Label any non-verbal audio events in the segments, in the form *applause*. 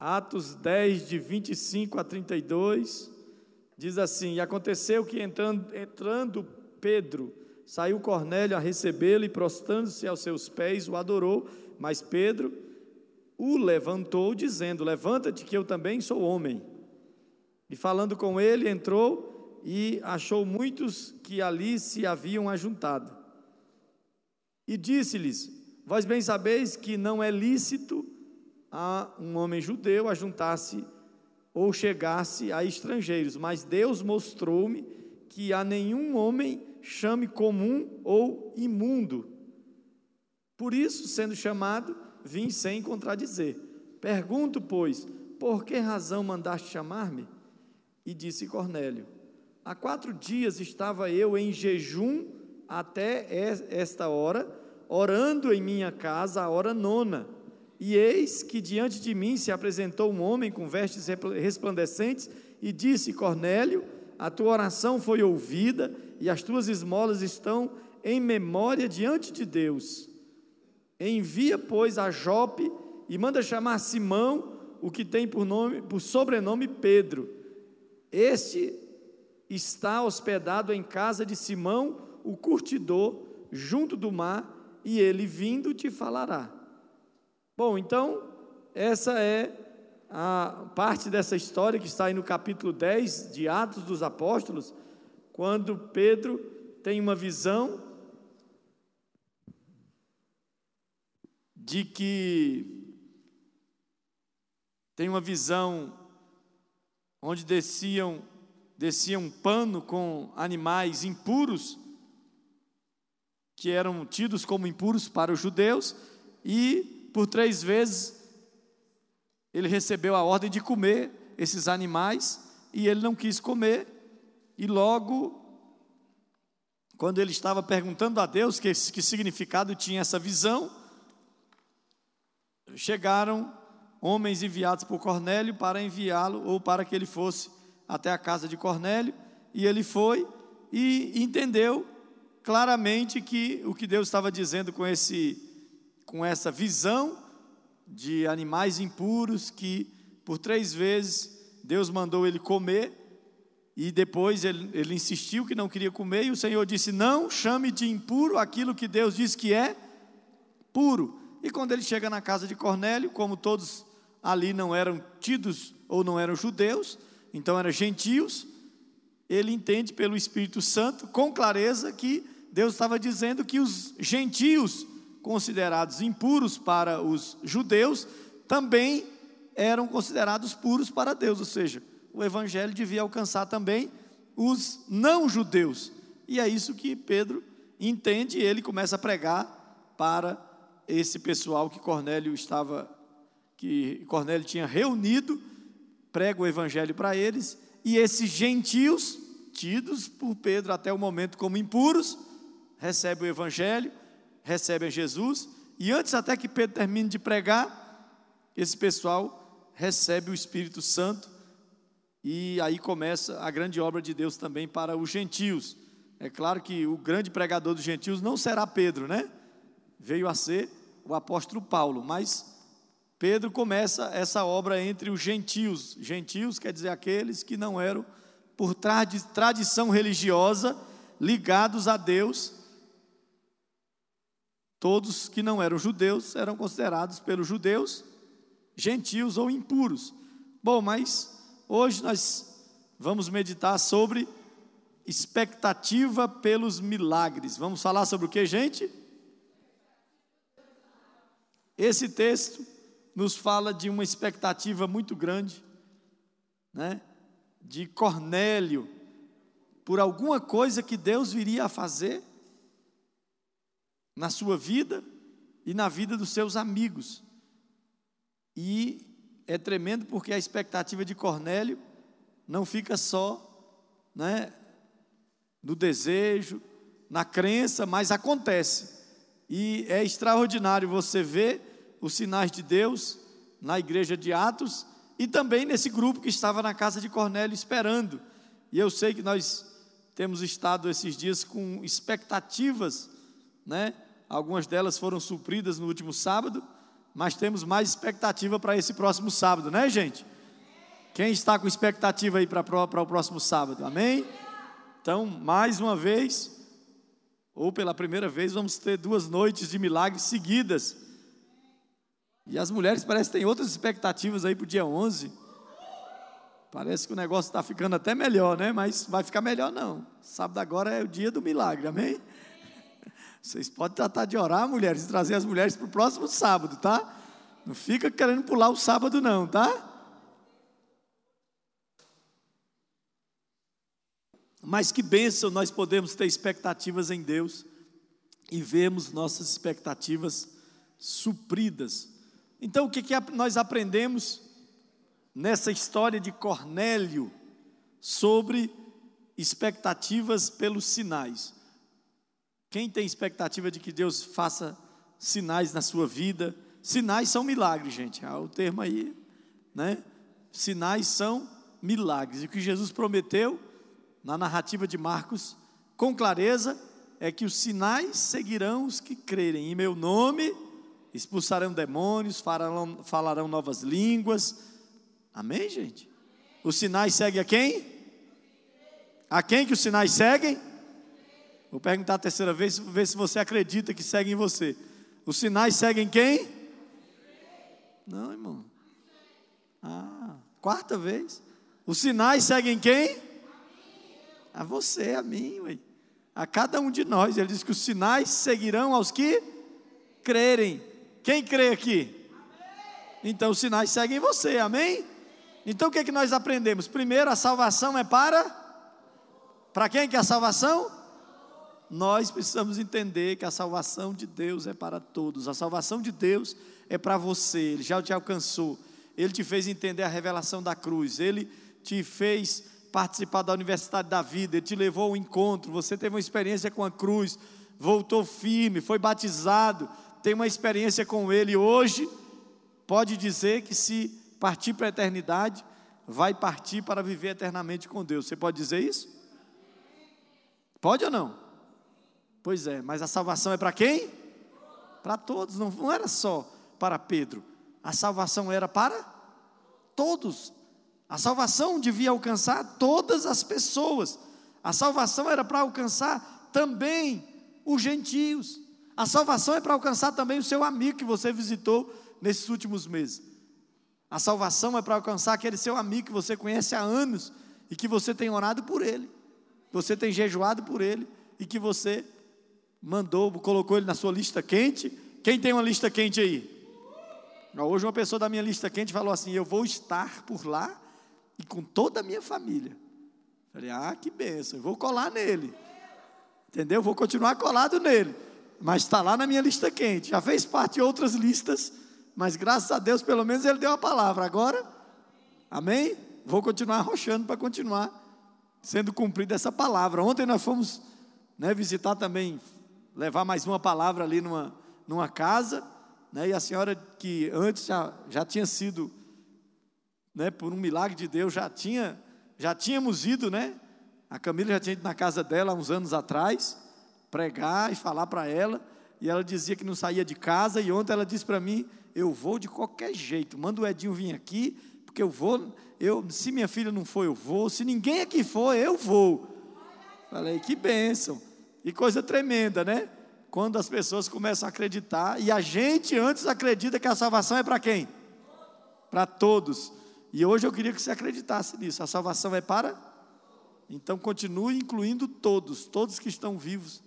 Atos 10, de 25 a 32, diz assim: E aconteceu que entrando, entrando Pedro, saiu Cornélio a recebê-lo e, prostrando-se aos seus pés, o adorou. Mas Pedro o levantou, dizendo: Levanta-te, que eu também sou homem. E falando com ele, entrou e achou muitos que ali se haviam ajuntado. E disse-lhes: Vós bem sabeis que não é lícito a um homem judeu a juntar-se ou chegar-se a estrangeiros, mas Deus mostrou-me que a nenhum homem chame comum ou imundo. Por isso, sendo chamado, vim sem contradizer. Pergunto, pois, por que razão mandaste chamar-me? E disse Cornélio: Há quatro dias estava eu em jejum até esta hora, orando em minha casa a hora nona. E eis que diante de mim se apresentou um homem com vestes resplandecentes e disse: Cornélio, a tua oração foi ouvida e as tuas esmolas estão em memória diante de Deus. Envia, pois, a Jope e manda chamar Simão, o que tem por nome, por sobrenome Pedro. Este está hospedado em casa de Simão, o curtidor, junto do mar, e ele vindo te falará. Bom, então, essa é a parte dessa história que está aí no capítulo 10 de Atos dos Apóstolos, quando Pedro tem uma visão de que tem uma visão onde desciam descia um pano com animais impuros que eram tidos como impuros para os judeus e por três vezes ele recebeu a ordem de comer esses animais e ele não quis comer. E logo, quando ele estava perguntando a Deus que, que significado tinha essa visão, chegaram homens enviados por Cornélio para enviá-lo ou para que ele fosse até a casa de Cornélio. E ele foi e entendeu claramente que o que Deus estava dizendo com esse com essa visão de animais impuros que por três vezes Deus mandou ele comer e depois ele, ele insistiu que não queria comer e o Senhor disse: Não chame de impuro aquilo que Deus diz que é puro. E quando ele chega na casa de Cornélio, como todos ali não eram tidos ou não eram judeus, então eram gentios, ele entende pelo Espírito Santo com clareza que Deus estava dizendo que os gentios considerados impuros para os judeus, também eram considerados puros para Deus, ou seja, o evangelho devia alcançar também os não judeus. E é isso que Pedro entende, e ele começa a pregar para esse pessoal que Cornélio estava que Cornélio tinha reunido, prega o evangelho para eles, e esses gentios, tidos por Pedro até o momento como impuros, recebem o evangelho recebem Jesus, e antes até que Pedro termine de pregar, esse pessoal recebe o Espírito Santo, e aí começa a grande obra de Deus também para os gentios. É claro que o grande pregador dos gentios não será Pedro, né? Veio a ser o apóstolo Paulo, mas Pedro começa essa obra entre os gentios. Gentios quer dizer aqueles que não eram, por tradição religiosa, ligados a Deus Todos que não eram judeus eram considerados pelos judeus gentios ou impuros. Bom, mas hoje nós vamos meditar sobre expectativa pelos milagres. Vamos falar sobre o que, gente? Esse texto nos fala de uma expectativa muito grande, né? De Cornélio, por alguma coisa que Deus viria a fazer na sua vida e na vida dos seus amigos. E é tremendo porque a expectativa de Cornélio não fica só né, no desejo, na crença, mas acontece. E é extraordinário você ver os sinais de Deus na igreja de Atos e também nesse grupo que estava na casa de Cornélio esperando. E eu sei que nós temos estado esses dias com expectativas, né, Algumas delas foram supridas no último sábado, mas temos mais expectativa para esse próximo sábado, né, gente? Quem está com expectativa aí para o próximo sábado? Amém? Então, mais uma vez, ou pela primeira vez, vamos ter duas noites de milagres seguidas. E as mulheres parecem que têm outras expectativas aí para o dia 11. Parece que o negócio está ficando até melhor, né? Mas vai ficar melhor não. Sábado agora é o dia do milagre, amém? Vocês podem tratar de orar, mulheres, e trazer as mulheres para o próximo sábado, tá? Não fica querendo pular o sábado, não, tá? Mas que bênção nós podemos ter expectativas em Deus e vemos nossas expectativas supridas. Então, o que, que nós aprendemos nessa história de Cornélio sobre expectativas pelos sinais? Quem tem expectativa de que Deus faça sinais na sua vida? Sinais são milagres, gente. Ah, o termo aí, né? Sinais são milagres. E o que Jesus prometeu na narrativa de Marcos, com clareza, é que os sinais seguirão os que crerem. Em meu nome expulsarão demônios, falarão, falarão novas línguas. Amém, gente? Os sinais seguem a quem? A quem que os sinais seguem? Vou perguntar a terceira vez, ver se você acredita que seguem você. Os sinais seguem quem? Não, irmão. Ah, quarta vez. Os sinais seguem quem? A você, a mim, ué. a cada um de nós. Ele diz que os sinais seguirão aos que crerem. Quem crê aqui? Então os sinais seguem você, amém? Então o que é que nós aprendemos? Primeiro, a salvação é para. Para quem que é a salvação? Nós precisamos entender que a salvação de Deus é para todos. A salvação de Deus é para você. Ele já te alcançou. Ele te fez entender a revelação da cruz. Ele te fez participar da universidade da vida. Ele te levou ao encontro. Você teve uma experiência com a cruz. Voltou firme, foi batizado, tem uma experiência com Ele. Hoje, pode dizer que se partir para a eternidade, vai partir para viver eternamente com Deus. Você pode dizer isso? Pode ou não? Pois é, mas a salvação é para quem? Para todos, não, não era só para Pedro. A salvação era para todos. A salvação devia alcançar todas as pessoas. A salvação era para alcançar também os gentios. A salvação é para alcançar também o seu amigo que você visitou nesses últimos meses. A salvação é para alcançar aquele seu amigo que você conhece há anos e que você tem orado por ele, você tem jejuado por ele e que você mandou, colocou ele na sua lista quente. Quem tem uma lista quente aí? Hoje uma pessoa da minha lista quente falou assim: Eu vou estar por lá e com toda a minha família. Falei, ah, que benção, eu vou colar nele. Entendeu? Vou continuar colado nele. Mas está lá na minha lista quente. Já fez parte de outras listas, mas graças a Deus, pelo menos ele deu a palavra. Agora, amém? Vou continuar arrochando para continuar sendo cumprida essa palavra. Ontem nós fomos né, visitar também levar mais uma palavra ali numa, numa casa, né? E a senhora que antes já, já tinha sido, né, por um milagre de Deus, já tinha, já tínhamos ido, né? A Camila já tinha ido na casa dela há uns anos atrás, pregar e falar para ela, e ela dizia que não saía de casa, e ontem ela disse para mim, eu vou de qualquer jeito, manda o Edinho vir aqui, porque eu vou, eu, se minha filha não for, eu vou, se ninguém aqui for, eu vou. Falei, que bênção. E coisa tremenda, né? Quando as pessoas começam a acreditar, e a gente antes acredita que a salvação é para quem? Para todos. E hoje eu queria que você acreditasse nisso. A salvação é para? Então continue incluindo todos, todos que estão vivos.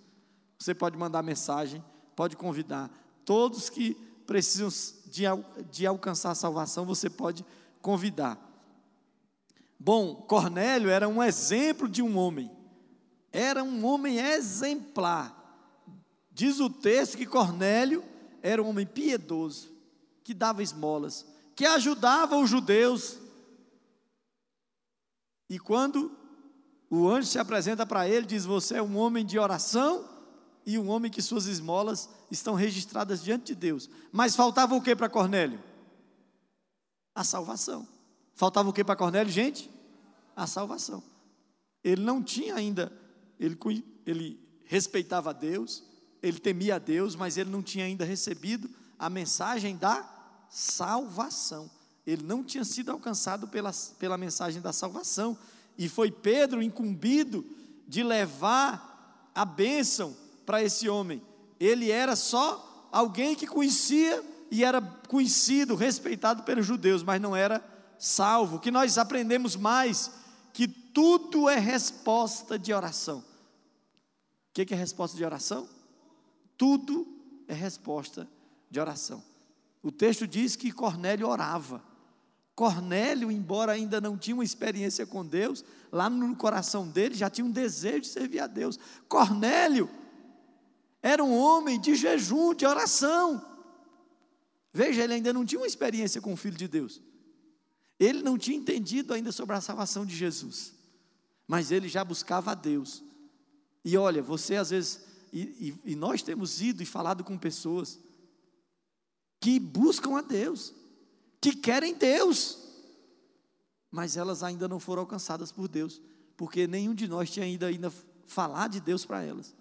Você pode mandar mensagem, pode convidar. Todos que precisam de, de alcançar a salvação, você pode convidar. Bom, Cornélio era um exemplo de um homem era um homem exemplar. Diz o texto que Cornélio era um homem piedoso, que dava esmolas, que ajudava os judeus. E quando o anjo se apresenta para ele, diz: Você é um homem de oração e um homem que suas esmolas estão registradas diante de Deus. Mas faltava o que para Cornélio? A salvação. Faltava o que para Cornélio, gente? A salvação. Ele não tinha ainda ele, ele respeitava a Deus, ele temia a Deus, mas ele não tinha ainda recebido a mensagem da salvação. Ele não tinha sido alcançado pela, pela mensagem da salvação. E foi Pedro incumbido de levar a bênção para esse homem. Ele era só alguém que conhecia e era conhecido, respeitado pelos judeus, mas não era salvo. Que nós aprendemos mais que tudo é resposta de oração. O que é resposta de oração? Tudo é resposta de oração. O texto diz que Cornélio orava. Cornélio, embora ainda não tinha uma experiência com Deus, lá no coração dele já tinha um desejo de servir a Deus. Cornélio era um homem de jejum, de oração. Veja, ele ainda não tinha uma experiência com o Filho de Deus. Ele não tinha entendido ainda sobre a salvação de Jesus. Mas ele já buscava a Deus. E olha, você às vezes, e, e, e nós temos ido e falado com pessoas que buscam a Deus que querem Deus, mas elas ainda não foram alcançadas por Deus, porque nenhum de nós tinha ainda, ainda falar de Deus para elas.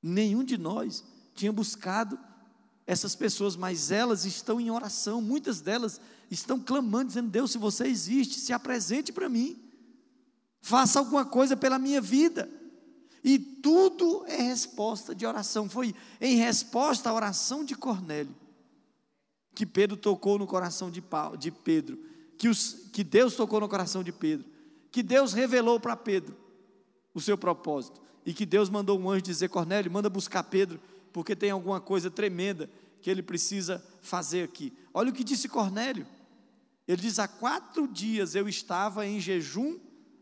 Nenhum de nós tinha buscado essas pessoas, mas elas estão em oração, muitas delas estão clamando, dizendo: Deus, se você existe, se apresente para mim, faça alguma coisa pela minha vida. E tudo é resposta de oração. Foi em resposta à oração de Cornélio que Pedro tocou no coração de, Paulo, de Pedro, que, os, que Deus tocou no coração de Pedro, que Deus revelou para Pedro o seu propósito, e que Deus mandou um anjo dizer: Cornélio, manda buscar Pedro, porque tem alguma coisa tremenda que ele precisa fazer aqui. Olha o que disse Cornélio. Ele diz: Há quatro dias eu estava em jejum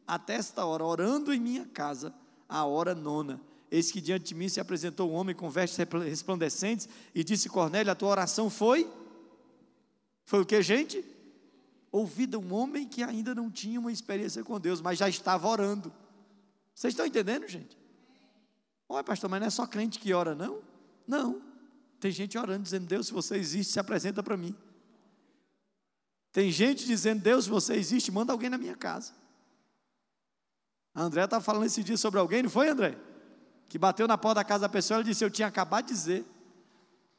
até esta hora, orando em minha casa, a hora nona. Eis que diante de mim se apresentou um homem com vestes resplandecentes e disse: Cornélio, a tua oração foi foi o que, gente? Ouvida um homem que ainda não tinha uma experiência com Deus, mas já estava orando. Vocês estão entendendo, gente? Olha, pastor, mas não é só crente que ora, não? Não. Tem gente orando, dizendo: Deus, se você existe, se apresenta para mim. Tem gente dizendo: Deus, se você existe, manda alguém na minha casa. A André estava falando esse dia sobre alguém, não foi, André? Que bateu na porta da casa da pessoa e disse: Eu tinha acabado de dizer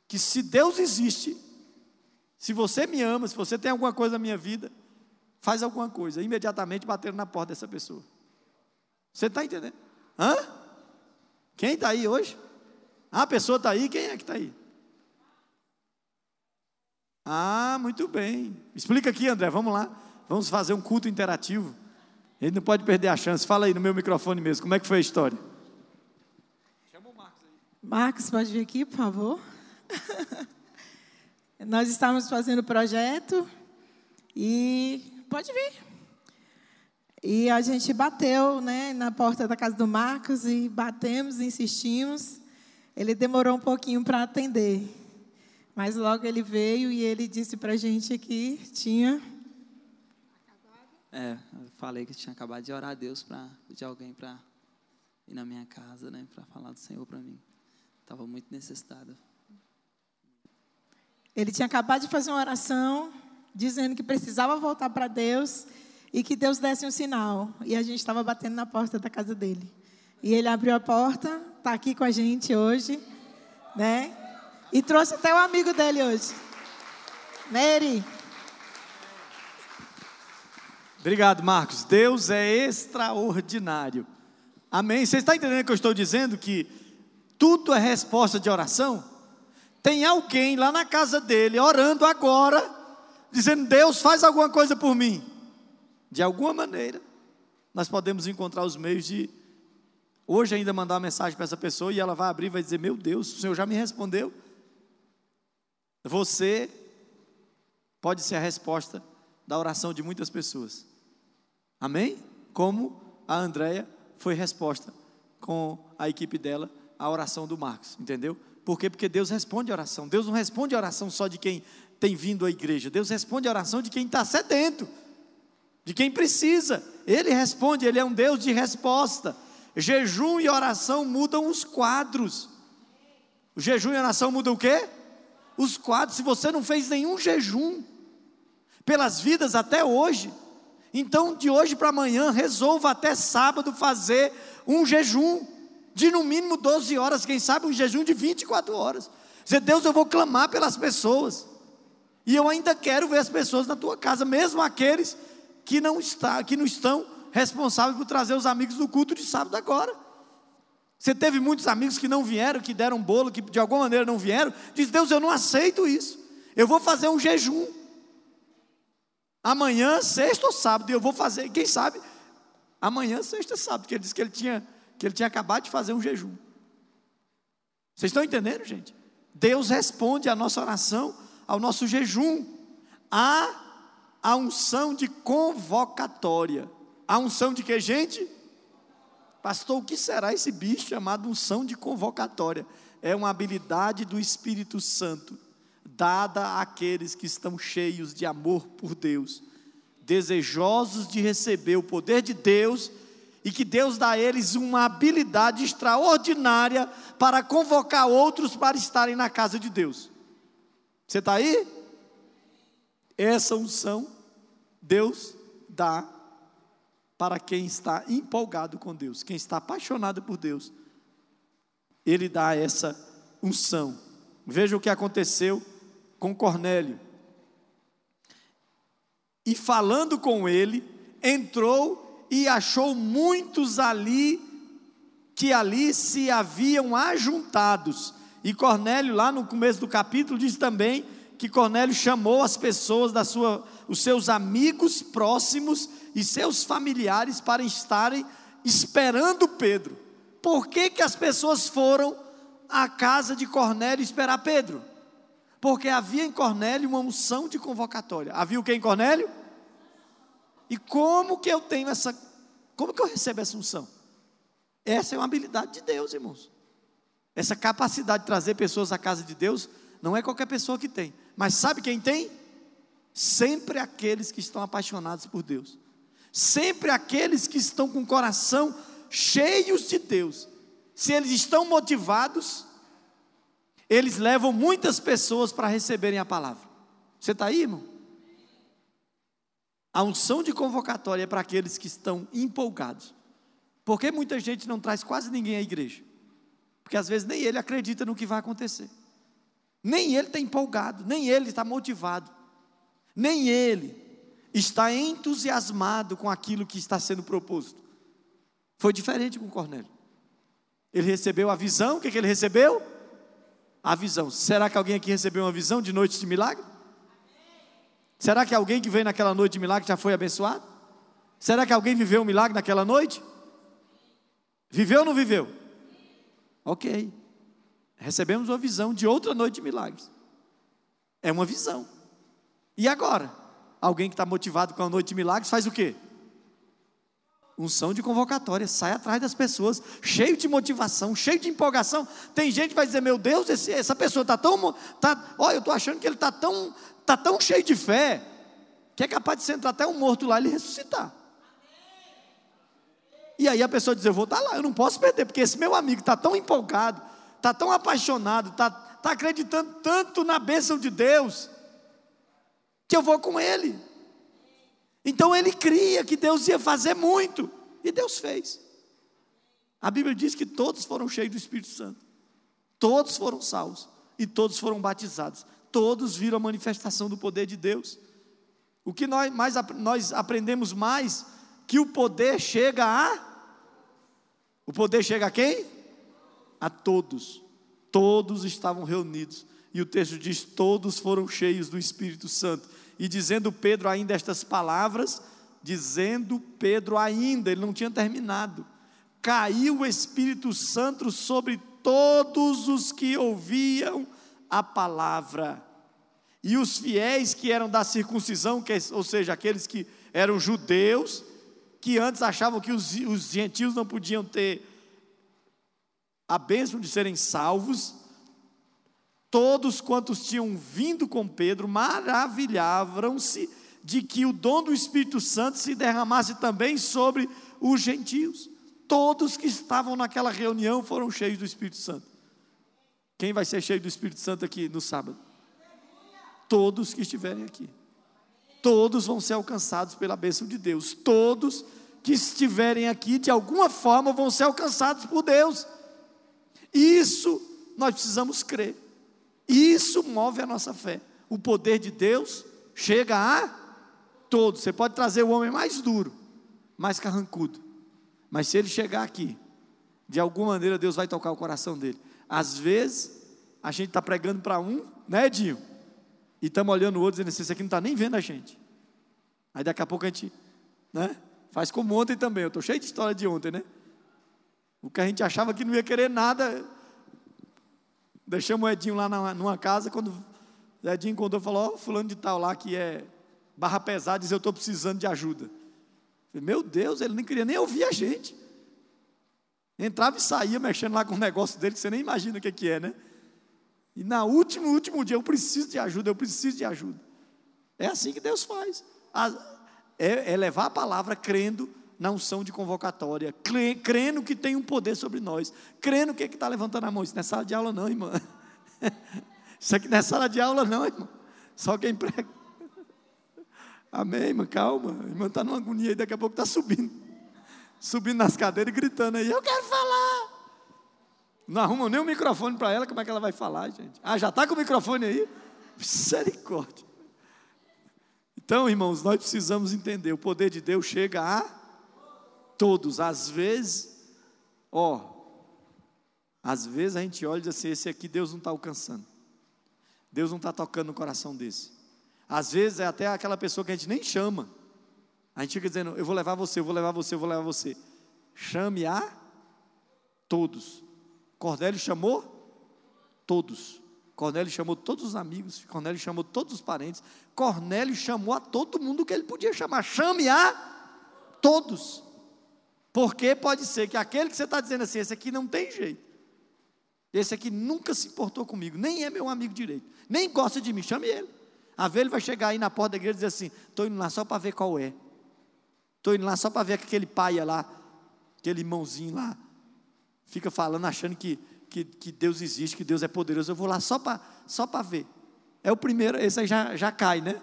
que se Deus existe, se você me ama, se você tem alguma coisa na minha vida, faz alguma coisa. Imediatamente bateram na porta dessa pessoa. Você está entendendo? Hã? Quem está aí hoje? Ah, a pessoa está aí, quem é que está aí? Ah, muito bem. Explica aqui, André, vamos lá. Vamos fazer um culto interativo. Ele não pode perder a chance. Fala aí no meu microfone mesmo, como é que foi a história? Chama o Marcos aí. Marcos, pode vir aqui, por favor. *laughs* Nós estávamos fazendo o projeto e pode vir. E a gente bateu né, na porta da casa do Marcos e batemos, insistimos. Ele demorou um pouquinho para atender. Mas logo ele veio e ele disse para a gente que tinha. É, eu falei que tinha acabado de orar a Deus para pedir alguém para ir na minha casa, né, para falar do Senhor para mim. Estava muito necessitado. Ele tinha acabado de fazer uma oração dizendo que precisava voltar para Deus e que Deus desse um sinal. E a gente estava batendo na porta da casa dele. E ele abriu a porta, está aqui com a gente hoje, né? E trouxe até o amigo dele hoje. Mary. Obrigado, Marcos. Deus é extraordinário. Amém. Você está entendendo o que eu estou dizendo? Que tudo é resposta de oração? Tem alguém lá na casa dele orando agora, dizendo: Deus, faz alguma coisa por mim. De alguma maneira, nós podemos encontrar os meios de, hoje ainda mandar uma mensagem para essa pessoa e ela vai abrir e vai dizer: Meu Deus, o Senhor já me respondeu. Você pode ser a resposta da oração de muitas pessoas. Amém? Como a Andréia foi resposta com a equipe dela à oração do Marcos, entendeu? Por quê? Porque Deus responde a oração. Deus não responde a oração só de quem tem vindo à igreja. Deus responde a oração de quem está sedento, de quem precisa. Ele responde, Ele é um Deus de resposta. Jejum e oração mudam os quadros. O jejum e oração mudam o quê? Os quadros. Se você não fez nenhum jejum pelas vidas até hoje, então de hoje para amanhã resolva até sábado fazer um jejum de no mínimo 12 horas, quem sabe um jejum de 24 horas. Dizer, Deus, eu vou clamar pelas pessoas. E eu ainda quero ver as pessoas na tua casa, mesmo aqueles que não, está, que não estão responsáveis por trazer os amigos do culto de sábado agora. Você teve muitos amigos que não vieram, que deram bolo, que de alguma maneira não vieram. Diz Deus, eu não aceito isso. Eu vou fazer um jejum. Amanhã, sexta ou sábado, eu vou fazer, quem sabe, amanhã, sexta ou sábado, porque ele disse que ele tinha, que ele tinha acabado de fazer um jejum. Vocês estão entendendo, gente? Deus responde à nossa oração, ao nosso jejum. Há a unção de convocatória. A unção de que, gente? Pastor, o que será esse bicho chamado unção de convocatória? É uma habilidade do Espírito Santo, dada àqueles que estão cheios de amor por Deus, desejosos de receber o poder de Deus e que Deus dá a eles uma habilidade extraordinária para convocar outros para estarem na casa de Deus. Você está aí? Essa unção Deus dá para quem está empolgado com Deus, quem está apaixonado por Deus. Ele dá essa unção. Veja o que aconteceu com Cornélio. E falando com ele, entrou e achou muitos ali que ali se haviam ajuntados. E Cornélio, lá no começo do capítulo, diz também que Cornélio chamou as pessoas da sua, os seus amigos próximos e seus familiares para estarem esperando Pedro. Por que, que as pessoas foram à casa de Cornélio esperar Pedro? Porque havia em Cornélio uma unção de convocatória. Havia o que em Cornélio? E como que eu tenho essa, como que eu recebo essa unção? Essa é uma habilidade de Deus, irmãos. Essa capacidade de trazer pessoas à casa de Deus, não é qualquer pessoa que tem. Mas sabe quem tem? Sempre aqueles que estão apaixonados por Deus. Sempre aqueles que estão com o coração cheios de Deus. Se eles estão motivados, eles levam muitas pessoas para receberem a palavra. Você está aí, irmão? A unção de convocatória é para aqueles que estão empolgados. Por que muita gente não traz quase ninguém à igreja? Porque às vezes nem ele acredita no que vai acontecer. Nem ele está empolgado, nem ele está motivado. Nem ele está entusiasmado com aquilo que está sendo proposto. Foi diferente com Cornélio. Ele recebeu a visão, o que, que ele recebeu? A visão. Será que alguém aqui recebeu uma visão de noite de milagre? Será que alguém que veio naquela noite de milagre já foi abençoado? Será que alguém viveu um milagre naquela noite? Viveu ou não viveu? Ok. Recebemos uma visão de outra noite de milagres. É uma visão. E agora? Alguém que está motivado com a noite de milagres faz o quê? Unção de convocatória, sai atrás das pessoas, cheio de motivação, cheio de empolgação. Tem gente que vai dizer: Meu Deus, esse, essa pessoa está tão. Tá, olha, eu estou achando que ele está tão está tão cheio de fé que é capaz de sentar até um morto lá e ele ressuscitar. E aí a pessoa diz: Eu vou estar tá lá, eu não posso perder, porque esse meu amigo está tão empolgado, está tão apaixonado, está tá acreditando tanto na bênção de Deus, que eu vou com ele. Então ele cria que Deus ia fazer muito, e Deus fez. A Bíblia diz que todos foram cheios do Espírito Santo, todos foram salvos e todos foram batizados todos viram a manifestação do poder de Deus. O que nós, mais, nós aprendemos mais, que o poder chega a. O poder chega a quem? A todos. Todos estavam reunidos. E o texto diz: todos foram cheios do Espírito Santo. E dizendo Pedro ainda estas palavras, dizendo Pedro ainda, ele não tinha terminado, caiu o Espírito Santo sobre todos os que ouviam a palavra. E os fiéis que eram da circuncisão, que, ou seja, aqueles que eram judeus, que antes achavam que os, os gentios não podiam ter a bênção de serem salvos, todos quantos tinham vindo com Pedro maravilhavam-se de que o dom do Espírito Santo se derramasse também sobre os gentios. Todos que estavam naquela reunião foram cheios do Espírito Santo. Quem vai ser cheio do Espírito Santo aqui no sábado? Todos que estiverem aqui. Todos vão ser alcançados pela bênção de Deus. Todos que estiverem aqui, de alguma forma, vão ser alcançados por Deus. Isso nós precisamos crer. Isso move a nossa fé. o poder de Deus chega a todos. Você pode trazer o homem mais duro, mais carrancudo, mas se ele chegar aqui, de alguma maneira Deus vai tocar o coração dele. Às vezes, a gente está pregando para um, né, Edinho? E estamos olhando o outro dizendo assim: esse aqui não está nem vendo a gente. Aí daqui a pouco a gente, né? Faz como ontem também. Eu estou cheio de história de ontem, né? O que a gente achava que não ia querer nada. Deixamos o Edinho lá numa casa, quando o Edinho encontrou falou: Ó, oh, fulano de tal lá que é barra pesada, diz: Eu estou precisando de ajuda. Falei, Meu Deus, ele nem queria nem ouvir a gente. Entrava e saía mexendo lá com o negócio dele, que você nem imagina o que, que é, né? E na último, último dia, eu preciso de ajuda, eu preciso de ajuda. É assim que Deus faz. É, é levar a palavra crendo na unção de convocatória, crendo que tem um poder sobre nós, crendo que está levantando a mão. Isso não é sala de aula, não, irmã. *laughs* Isso aqui não é sala de aula, não, irmão. Só quem prega. Amém, irmã, calma. A irmã está numa agonia e daqui a pouco está subindo. Subindo nas cadeiras e gritando aí, eu quero falar. Não arrumam nem o microfone para ela, como é que ela vai falar, gente? Ah, já está com o microfone aí? Misericórdia. Então, irmãos, nós precisamos entender: o poder de Deus chega a todos. Às vezes, ó, às vezes a gente olha e diz assim: esse aqui Deus não está alcançando. Deus não está tocando no coração desse. Às vezes é até aquela pessoa que a gente nem chama. A gente fica dizendo: eu vou levar você, eu vou levar você, eu vou levar você. Chame a todos. Cornélio chamou todos. Cornélio chamou todos os amigos, Cornélio chamou todos os parentes, Cornélio chamou a todo mundo que ele podia chamar. Chame a todos. Porque pode ser que aquele que você está dizendo assim, esse aqui não tem jeito. Esse aqui nunca se importou comigo, nem é meu amigo direito, nem gosta de mim, chame ele. A ver, ele vai chegar aí na porta da igreja e dizer assim: estou indo lá só para ver qual é. Estou indo lá só para ver aquele pai lá, aquele irmãozinho lá, fica falando, achando que, que, que Deus existe, que Deus é poderoso. Eu vou lá só para só ver. É o primeiro, esse aí já, já cai, né?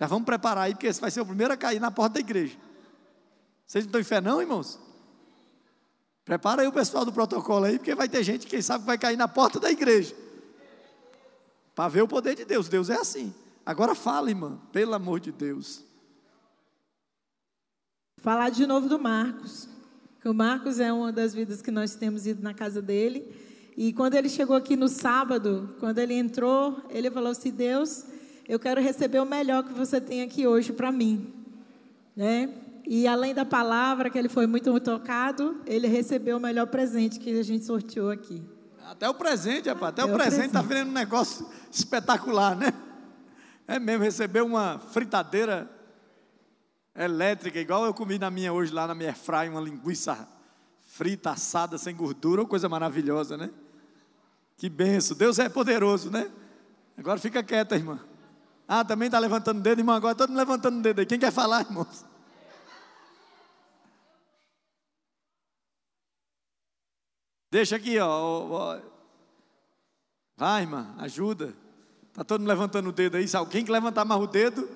Já vamos preparar aí, porque esse vai ser o primeiro a cair na porta da igreja. Vocês não estão em fé, não, irmãos? Prepara aí o pessoal do protocolo aí, porque vai ter gente, quem sabe, vai cair na porta da igreja. Para ver o poder de Deus. Deus é assim. Agora fala, irmã, pelo amor de Deus. Falar de novo do Marcos. O Marcos é uma das vidas que nós temos ido na casa dele. E quando ele chegou aqui no sábado, quando ele entrou, ele falou assim: Deus, eu quero receber o melhor que você tem aqui hoje para mim. Né? E além da palavra, que ele foi muito, muito tocado, ele recebeu o melhor presente que a gente sorteou aqui. Até o presente, rapaz, até, até o presente está virando um negócio espetacular, né? É mesmo, recebeu uma fritadeira elétrica, igual eu comi na minha hoje lá na minha fry, uma linguiça frita, assada, sem gordura, uma coisa maravilhosa, né? Que benção, Deus é poderoso, né? Agora fica quieta, irmã. Ah, também está levantando o dedo, irmão, agora todo mundo levantando o dedo aí. Quem quer falar, irmãos? Deixa aqui, ó. Vai, irmã, ajuda. Está todo mundo levantando o dedo aí. Se alguém que levantar mais o dedo,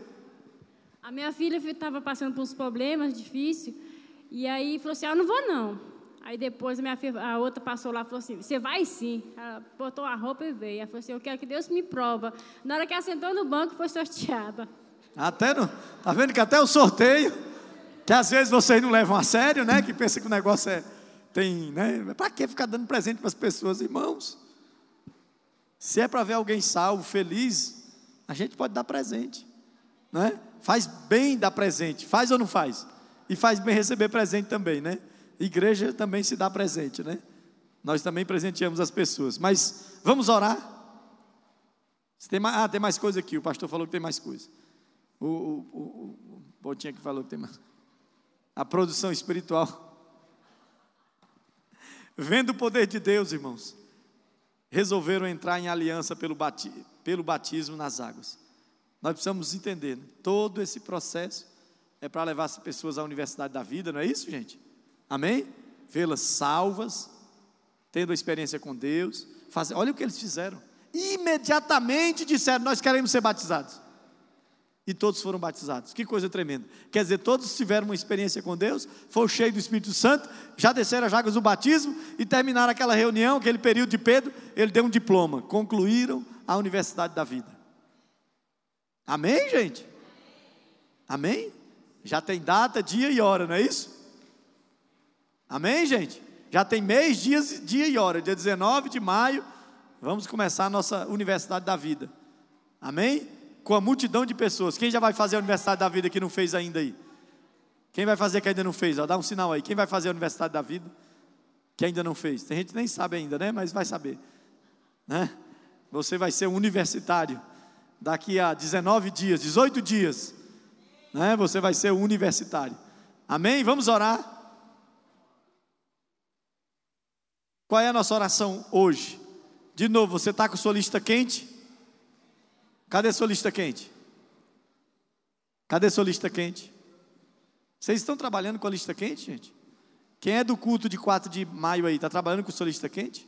a minha filha estava passando por uns problemas difíceis, e aí falou assim: ah, não vou não. Aí depois a minha filha, a outra passou lá e falou assim: Você vai sim. Ela botou a roupa e veio. Ela falou assim: Eu quero que Deus me prova. Na hora que ela sentou no banco, foi sorteada. Até no. Tá vendo que até o sorteio, que às vezes vocês não levam a sério, né? Que pensa que o negócio é. Tem, né? Para que ficar dando presente para as pessoas, irmãos? Se é para ver alguém salvo, feliz, a gente pode dar presente, né? faz bem dar presente, faz ou não faz? E faz bem receber presente também, né? Igreja também se dá presente, né? Nós também presenteamos as pessoas. Mas vamos orar? Tem mais, ah, tem mais coisa aqui. O pastor falou que tem mais coisa. O, o, o, o Botinha que falou que tem mais. A produção espiritual. Vendo o poder de Deus, irmãos, resolveram entrar em aliança pelo, pelo batismo nas águas. Nós precisamos entender, né? todo esse processo é para levar as pessoas à universidade da vida, não é isso, gente? Amém? Vê-las salvas, tendo a experiência com Deus. Fazer, olha o que eles fizeram. Imediatamente disseram: Nós queremos ser batizados. E todos foram batizados. Que coisa tremenda. Quer dizer, todos tiveram uma experiência com Deus, foram cheios do Espírito Santo, já desceram as águas do batismo e terminaram aquela reunião, aquele período de Pedro, ele deu um diploma. Concluíram a universidade da vida. Amém, gente? Amém? Já tem data, dia e hora, não é isso? Amém, gente? Já tem mês, dias, dia e hora. Dia 19 de maio, vamos começar a nossa Universidade da Vida. Amém? Com a multidão de pessoas. Quem já vai fazer a Universidade da Vida que não fez ainda aí? Quem vai fazer que ainda não fez? Ó, dá um sinal aí. Quem vai fazer a Universidade da Vida que ainda não fez? Tem gente que nem sabe ainda, né? Mas vai saber. Né? Você vai ser um universitário daqui a 19 dias, 18 dias, né? Você vai ser um universitário. Amém? Vamos orar. Qual é a nossa oração hoje? De novo, você está com sua lista quente? Cadê sua lista quente? Cadê sua lista quente? Vocês estão trabalhando com a lista quente, gente? Quem é do culto de 4 de maio aí, está trabalhando com sua lista quente?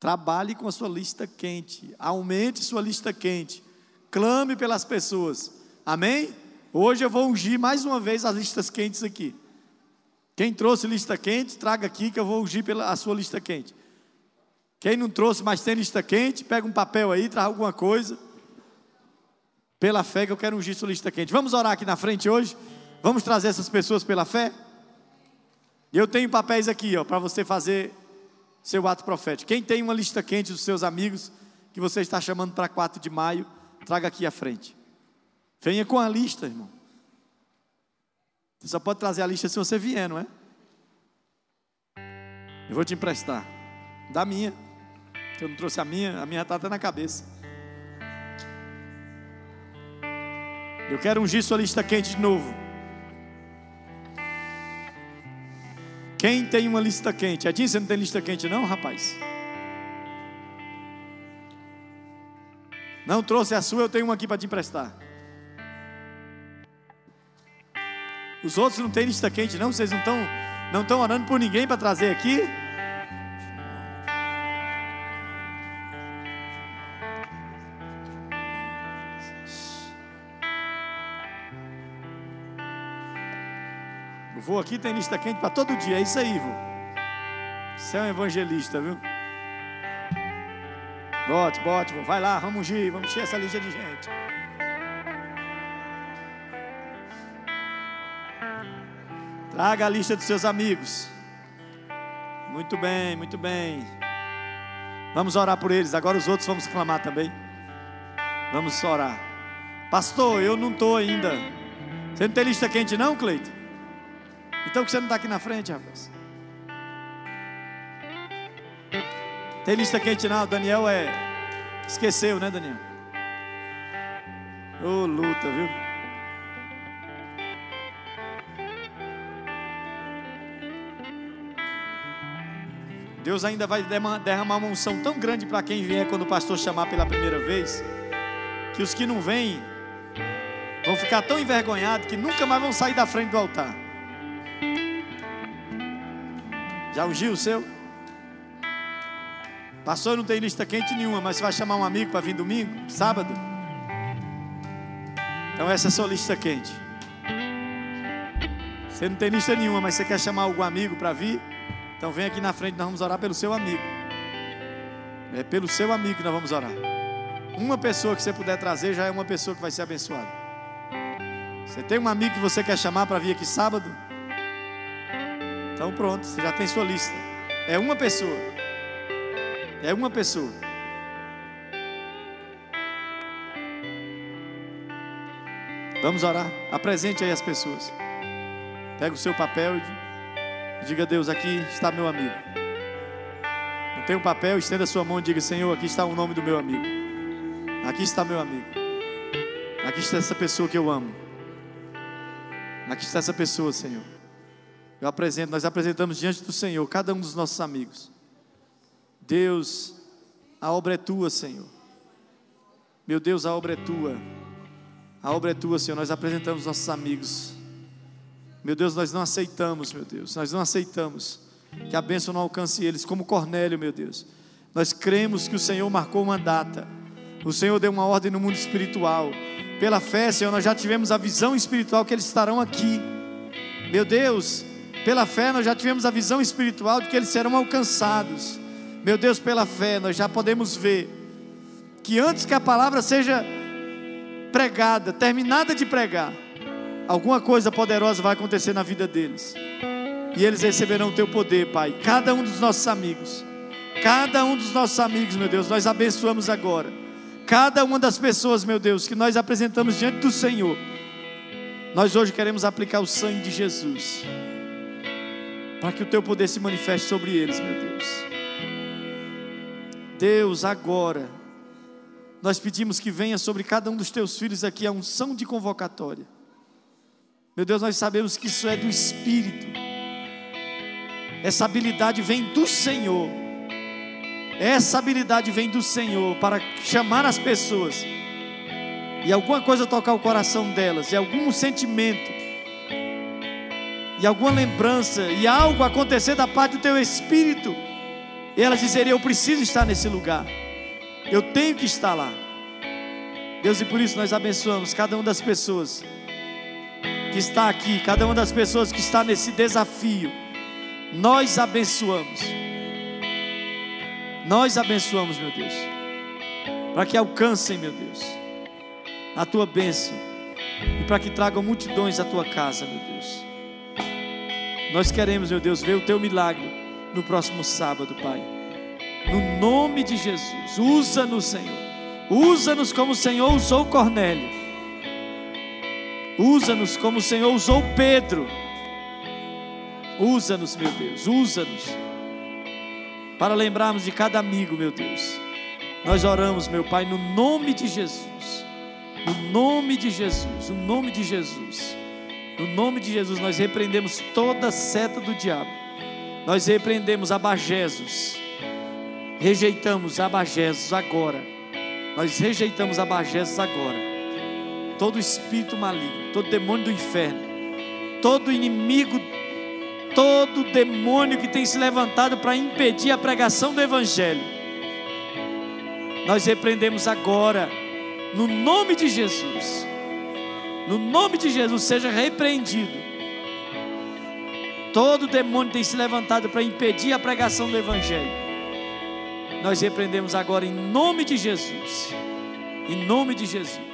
Trabalhe com a sua lista quente, aumente sua lista quente, clame pelas pessoas, amém? Hoje eu vou ungir mais uma vez as listas quentes aqui. Quem trouxe lista quente, traga aqui que eu vou ungir pela a sua lista quente. Quem não trouxe, mas tem lista quente, pega um papel aí, traz alguma coisa. Pela fé que eu quero ungir sua lista quente. Vamos orar aqui na frente hoje? Vamos trazer essas pessoas pela fé? Eu tenho papéis aqui, ó, para você fazer seu ato profético. Quem tem uma lista quente dos seus amigos que você está chamando para 4 de maio, traga aqui à frente. Venha com a lista, irmão. Você só pode trazer a lista se você vier, não é? Eu vou te emprestar. Da minha. Eu não trouxe a minha, a minha está até na cabeça. Eu quero ungir sua lista quente de novo. Quem tem uma lista quente? Edinho, você não tem lista quente, não, rapaz? Não trouxe a sua, eu tenho uma aqui para te emprestar. Os outros não têm lista quente, não? Vocês não estão não estão orando por ninguém para trazer aqui? Aqui tem lista quente para todo dia. É isso aí, vô. Você é um evangelista, viu? Bote, bote, vô. Vai lá, vamos ungir, vamos encher essa lista de gente. Traga a lista dos seus amigos. Muito bem, muito bem. Vamos orar por eles. Agora os outros vamos clamar também. Vamos orar. Pastor, eu não estou ainda. Você não tem lista quente, não, Cleito? Então que você não está aqui na frente, rapaz? Tem lista quente não, Daniel é. Esqueceu, né, Daniel? Ô oh, luta, viu? Deus ainda vai derramar uma unção tão grande para quem vier quando o pastor chamar pela primeira vez, que os que não vêm vão ficar tão envergonhados que nunca mais vão sair da frente do altar. Já ungiu o seu? Pastor, não tem lista quente nenhuma, mas você vai chamar um amigo para vir domingo, sábado? Então essa é a sua lista quente. Você não tem lista nenhuma, mas você quer chamar algum amigo para vir? Então vem aqui na frente, nós vamos orar pelo seu amigo. É pelo seu amigo que nós vamos orar. Uma pessoa que você puder trazer já é uma pessoa que vai ser abençoada. Você tem um amigo que você quer chamar para vir aqui sábado? Então pronto, você já tem sua lista. É uma pessoa. É uma pessoa. Vamos orar. Apresente aí as pessoas. Pega o seu papel e diga a Deus: aqui está meu amigo. Não tem um papel, estenda a sua mão e diga: Senhor, aqui está o nome do meu amigo. Aqui está meu amigo. Aqui está essa pessoa que eu amo. Aqui está essa pessoa, Senhor. Eu apresento, nós apresentamos diante do Senhor cada um dos nossos amigos. Deus, a obra é tua, Senhor. Meu Deus, a obra é tua. A obra é tua, Senhor. Nós apresentamos nossos amigos. Meu Deus, nós não aceitamos, meu Deus. Nós não aceitamos que a bênção não alcance eles, como Cornélio, meu Deus. Nós cremos que o Senhor marcou uma data. O Senhor deu uma ordem no mundo espiritual. Pela fé, Senhor, nós já tivemos a visão espiritual que eles estarão aqui. Meu Deus, pela fé, nós já tivemos a visão espiritual de que eles serão alcançados. Meu Deus, pela fé, nós já podemos ver que antes que a palavra seja pregada, terminada de pregar, alguma coisa poderosa vai acontecer na vida deles. E eles receberão o teu poder, Pai. Cada um dos nossos amigos. Cada um dos nossos amigos, meu Deus, nós abençoamos agora. Cada uma das pessoas, meu Deus, que nós apresentamos diante do Senhor. Nós hoje queremos aplicar o sangue de Jesus. Para que o teu poder se manifeste sobre eles, meu Deus. Deus, agora, nós pedimos que venha sobre cada um dos teus filhos aqui a unção de convocatória. Meu Deus, nós sabemos que isso é do Espírito. Essa habilidade vem do Senhor. Essa habilidade vem do Senhor para chamar as pessoas e alguma coisa tocar o coração delas, e algum sentimento, e alguma lembrança, e algo acontecer da parte do teu espírito, e elas dizeriam: Eu preciso estar nesse lugar, eu tenho que estar lá. Deus, e por isso nós abençoamos cada uma das pessoas que está aqui, cada uma das pessoas que está nesse desafio, nós abençoamos. Nós abençoamos, meu Deus, para que alcancem, meu Deus, a tua bênção e para que tragam multidões à tua casa, meu Deus. Nós queremos, meu Deus, ver o teu milagre no próximo sábado, Pai. No nome de Jesus, usa-nos, Senhor. Usa-nos como o Senhor usou Cornélio. Usa-nos como o Senhor usou Pedro. Usa-nos, meu Deus, usa-nos para lembrarmos de cada amigo, meu Deus. Nós oramos, meu Pai, no nome de Jesus. No nome de Jesus, no nome de Jesus. No nome de Jesus, nós repreendemos toda seta do diabo. Nós repreendemos abagesos. Rejeitamos abagesos agora. Nós rejeitamos abagesos agora. Todo espírito maligno, todo demônio do inferno, todo inimigo todo demônio que tem se levantado para impedir a pregação do Evangelho. Nós repreendemos agora, no nome de Jesus. No nome de Jesus, seja repreendido. Todo demônio tem se levantado para impedir a pregação do Evangelho. Nós repreendemos agora em nome de Jesus. Em nome de Jesus.